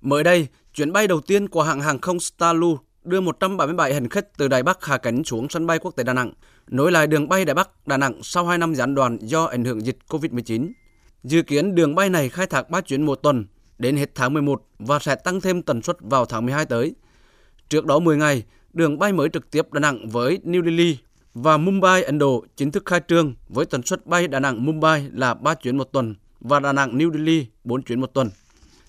Mới đây, chuyến bay đầu tiên của hãng hàng không Starlu đưa 177 hành khách từ Đài Bắc hạ cánh xuống sân bay quốc tế Đà Nẵng, nối lại đường bay Đài Bắc Đà Nẵng sau 2 năm gián đoạn do ảnh hưởng dịch COVID-19. Dự kiến đường bay này khai thác 3 chuyến một tuần đến hết tháng 11 và sẽ tăng thêm tần suất vào tháng 12 tới. Trước đó 10 ngày, đường bay mới trực tiếp Đà Nẵng với New Delhi và Mumbai, Ấn Độ chính thức khai trương với tần suất bay Đà Nẵng Mumbai là 3 chuyến một tuần và Đà Nẵng New Delhi 4 chuyến một tuần.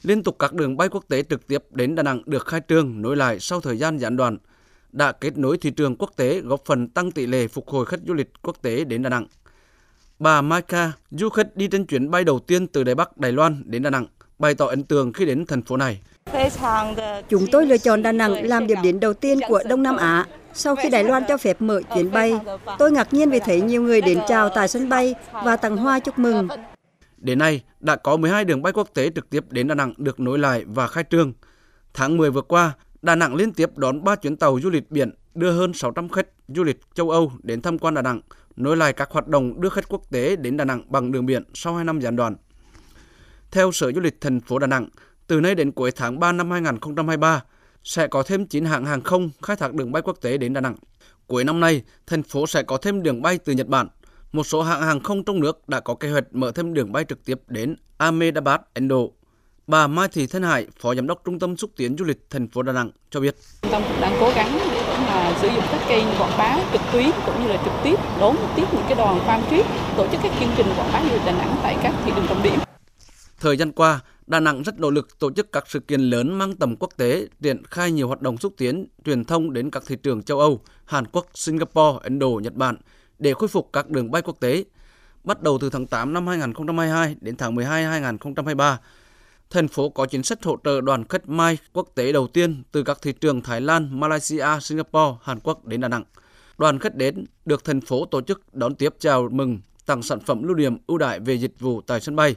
Liên tục các đường bay quốc tế trực tiếp đến Đà Nẵng được khai trương nối lại sau thời gian gián đoạn, đã kết nối thị trường quốc tế góp phần tăng tỷ lệ phục hồi khách du lịch quốc tế đến Đà Nẵng. Bà Maika, du khách đi trên chuyến bay đầu tiên từ Đài Bắc, Đài Loan đến Đà Nẵng, bày tỏ ấn tượng khi đến thành phố này. Chúng tôi lựa chọn Đà Nẵng làm điểm đến đầu tiên của Đông Nam Á. Sau khi Đài Loan cho phép mở chuyến bay, tôi ngạc nhiên vì thấy nhiều người đến chào tại sân bay và tặng hoa chúc mừng. Đến nay, đã có 12 đường bay quốc tế trực tiếp đến Đà Nẵng được nối lại và khai trương. Tháng 10 vừa qua, Đà Nẵng liên tiếp đón 3 chuyến tàu du lịch biển đưa hơn 600 khách du lịch châu Âu đến tham quan Đà Nẵng, nối lại các hoạt động đưa khách quốc tế đến Đà Nẵng bằng đường biển sau 2 năm gián đoạn. Theo Sở Du lịch thành phố Đà Nẵng, từ nay đến cuối tháng 3 năm 2023 sẽ có thêm 9 hãng hàng không khai thác đường bay quốc tế đến Đà Nẵng. Cuối năm nay, thành phố sẽ có thêm đường bay từ Nhật Bản. Một số hãng hàng không trong nước đã có kế hoạch mở thêm đường bay trực tiếp đến Ahmedabad, Ấn Độ. Bà Mai Thị Thanh Hải, Phó Giám đốc Trung tâm xúc tiến du lịch thành phố Đà Nẵng cho biết. Trung tâm cũng đang cố gắng để sử dụng các kênh quảng bá trực tuyến cũng như là trực tiếp đón tiếp những cái đoàn farm trip, tổ chức các chương trình quảng bá du lịch Đà Nẵng tại các thị trường trọng điểm. Thời gian qua, Đà Nẵng rất nỗ lực tổ chức các sự kiện lớn mang tầm quốc tế, triển khai nhiều hoạt động xúc tiến, truyền thông đến các thị trường châu Âu, Hàn Quốc, Singapore, Ấn Độ, Nhật Bản để khôi phục các đường bay quốc tế. Bắt đầu từ tháng 8 năm 2022 đến tháng 12 2023, thành phố có chính sách hỗ trợ đoàn khách mai quốc tế đầu tiên từ các thị trường Thái Lan, Malaysia, Singapore, Hàn Quốc đến Đà Nẵng. Đoàn khách đến được thành phố tổ chức đón tiếp chào mừng, tặng sản phẩm lưu niệm ưu đãi về dịch vụ tại sân bay.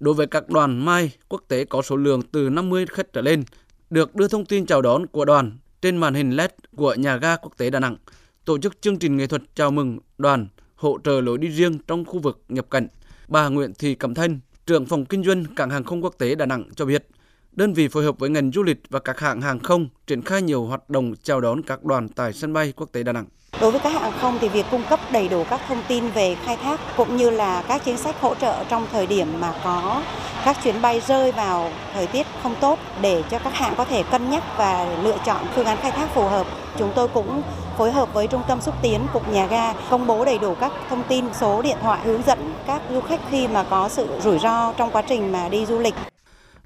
Đối với các đoàn mai quốc tế có số lượng từ 50 khách trở lên, được đưa thông tin chào đón của đoàn trên màn hình LED của nhà ga quốc tế Đà Nẵng, tổ chức chương trình nghệ thuật chào mừng đoàn, hỗ trợ lối đi riêng trong khu vực nhập cảnh. Bà Nguyễn Thị Cẩm Thanh, trưởng phòng kinh doanh cảng hàng không quốc tế Đà Nẵng cho biết, đơn vị phối hợp với ngành du lịch và các hãng hàng không triển khai nhiều hoạt động chào đón các đoàn tại sân bay quốc tế Đà Nẵng. Đối với các hãng không thì việc cung cấp đầy đủ các thông tin về khai thác cũng như là các chính sách hỗ trợ trong thời điểm mà có các chuyến bay rơi vào thời tiết không tốt để cho các hãng có thể cân nhắc và lựa chọn phương án khai thác phù hợp. Chúng tôi cũng phối hợp với Trung tâm xúc tiến cục nhà ga công bố đầy đủ các thông tin số điện thoại hướng dẫn các du khách khi mà có sự rủi ro trong quá trình mà đi du lịch.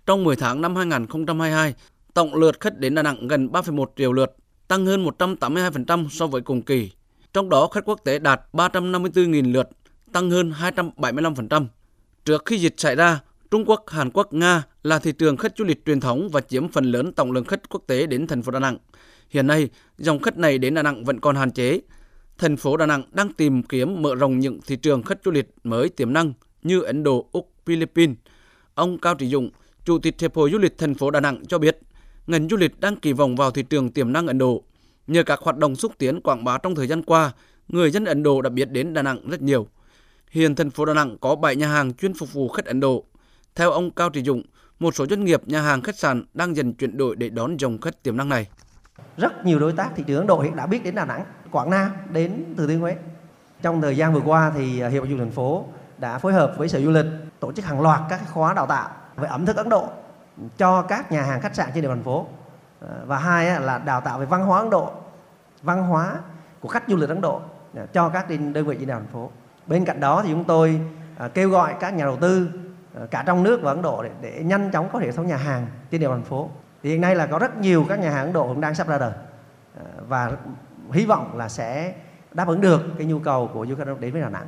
Trong 10 tháng năm 2022, tổng lượt khách đến Đà Nẵng gần 3,1 triệu lượt, tăng hơn 182% so với cùng kỳ. Trong đó khách quốc tế đạt 354.000 lượt, tăng hơn 275%. Trước khi dịch xảy ra, Trung Quốc, Hàn Quốc, Nga là thị trường khách du lịch truyền thống và chiếm phần lớn tổng lượng khách quốc tế đến thành phố Đà Nẵng. Hiện nay, dòng khách này đến Đà Nẵng vẫn còn hạn chế. Thành phố Đà Nẵng đang tìm kiếm mở rộng những thị trường khách du lịch mới tiềm năng như Ấn Độ, Úc, Philippines. Ông Cao Trí Dũng, Chủ tịch Hiệp hội Du lịch thành phố Đà Nẵng cho biết, ngành du lịch đang kỳ vọng vào thị trường tiềm năng Ấn Độ. Nhờ các hoạt động xúc tiến quảng bá trong thời gian qua, người dân Ấn Độ đã biết đến Đà Nẵng rất nhiều. Hiện thành phố Đà Nẵng có 7 nhà hàng chuyên phục vụ khách Ấn Độ. Theo ông Cao Trí Dũng, một số doanh nghiệp nhà hàng khách sạn đang dần chuyển đổi để đón dòng khách tiềm năng này. Rất nhiều đối tác thị trường Ấn Độ hiện đã biết đến Đà Nẵng, Quảng Nam đến Thừa Thiên Huế. Trong thời gian vừa qua thì à, Hiệp hội Du lịch thành phố đã phối hợp với Sở Du lịch tổ chức hàng loạt các khóa đào tạo về ẩm thực Ấn Độ cho các nhà hàng khách sạn trên địa bàn thành phố à, và hai là đào tạo về văn hóa Ấn Độ văn hóa của khách du lịch Ấn Độ à, cho các đơn vị trên địa bàn thành phố bên cạnh đó thì chúng tôi kêu gọi các nhà đầu tư Ờ, cả trong nước và Ấn Độ để, để nhanh chóng có hệ thống nhà hàng trên địa bàn thành phố. Thì hiện nay là có rất nhiều các nhà hàng Ấn Độ cũng đang sắp ra đời. Ờ, và hy vọng là sẽ đáp ứng được cái nhu cầu của du khách đến với Đà Nẵng.